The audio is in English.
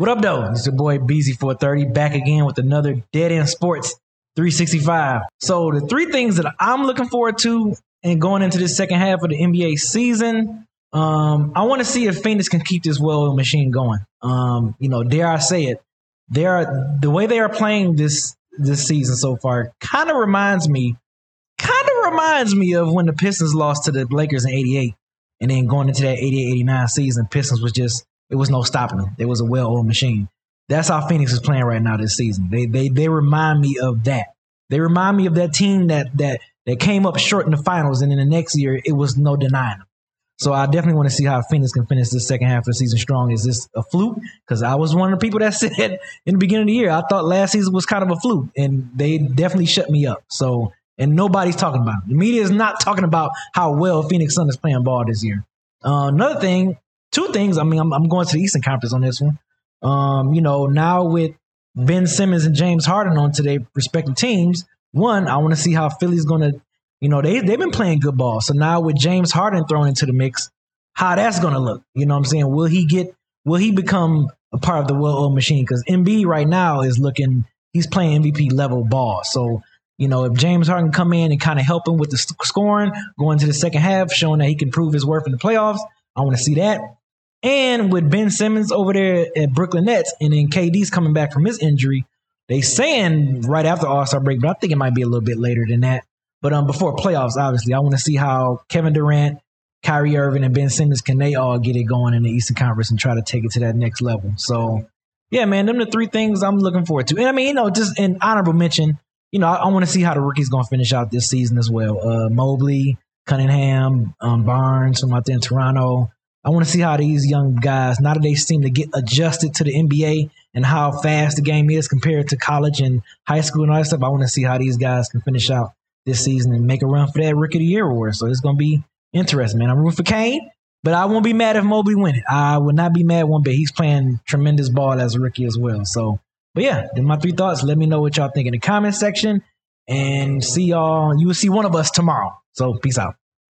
What up, though? It's your boy BZ430 back again with another Dead End Sports 365. So, the three things that I'm looking forward to and going into this second half of the NBA season, um, I want to see if Phoenix can keep this well machine going. Um, you know, dare I say it, they are the way they are playing this this season so far kind of reminds me, kind of reminds me of when the Pistons lost to the Lakers in '88, and then going into that '88-'89 season, Pistons was just it was no stopping them. It was a well-oiled machine. That's how Phoenix is playing right now this season. They they they remind me of that. They remind me of that team that that that came up short in the finals, and in the next year it was no denying them. So I definitely want to see how Phoenix can finish the second half of the season strong. Is this a fluke? Because I was one of the people that said in the beginning of the year I thought last season was kind of a fluke, and they definitely shut me up. So and nobody's talking about it. The media is not talking about how well Phoenix Sun is playing ball this year. Uh, another thing two things. I mean, I'm, I'm going to the Eastern Conference on this one. Um, you know, now with Ben Simmons and James Harden on to their respective teams, one, I want to see how Philly's going to, you know, they, they've been playing good ball. So now with James Harden thrown into the mix, how that's going to look. You know what I'm saying? Will he get, will he become a part of the well-oiled machine? Because Embiid right now is looking, he's playing MVP level ball. So, you know, if James Harden come in and kind of help him with the scoring, going to the second half, showing that he can prove his worth in the playoffs, I want to see that. And with Ben Simmons over there at Brooklyn Nets, and then KD's coming back from his injury, they saying right after All Star break, but I think it might be a little bit later than that. But um, before playoffs, obviously, I want to see how Kevin Durant, Kyrie Irving, and Ben Simmons can they all get it going in the Eastern Conference and try to take it to that next level. So, yeah, man, them the three things I'm looking forward to. And I mean, you know, just an honorable mention. You know, I, I want to see how the rookies going to finish out this season as well. Uh, Mobley, Cunningham, um, Barnes from out there in Toronto. I want to see how these young guys, now that they seem to get adjusted to the NBA and how fast the game is compared to college and high school and all that stuff, I want to see how these guys can finish out this season and make a run for that Rookie of the Year award. So it's going to be interesting, man. I'm rooting for Cade, but I won't be mad if Mobley win it. I would not be mad one bit. He's playing tremendous ball as a rookie as well. So, but yeah, then my three thoughts. Let me know what y'all think in the comment section and see y'all. You will see one of us tomorrow. So peace out.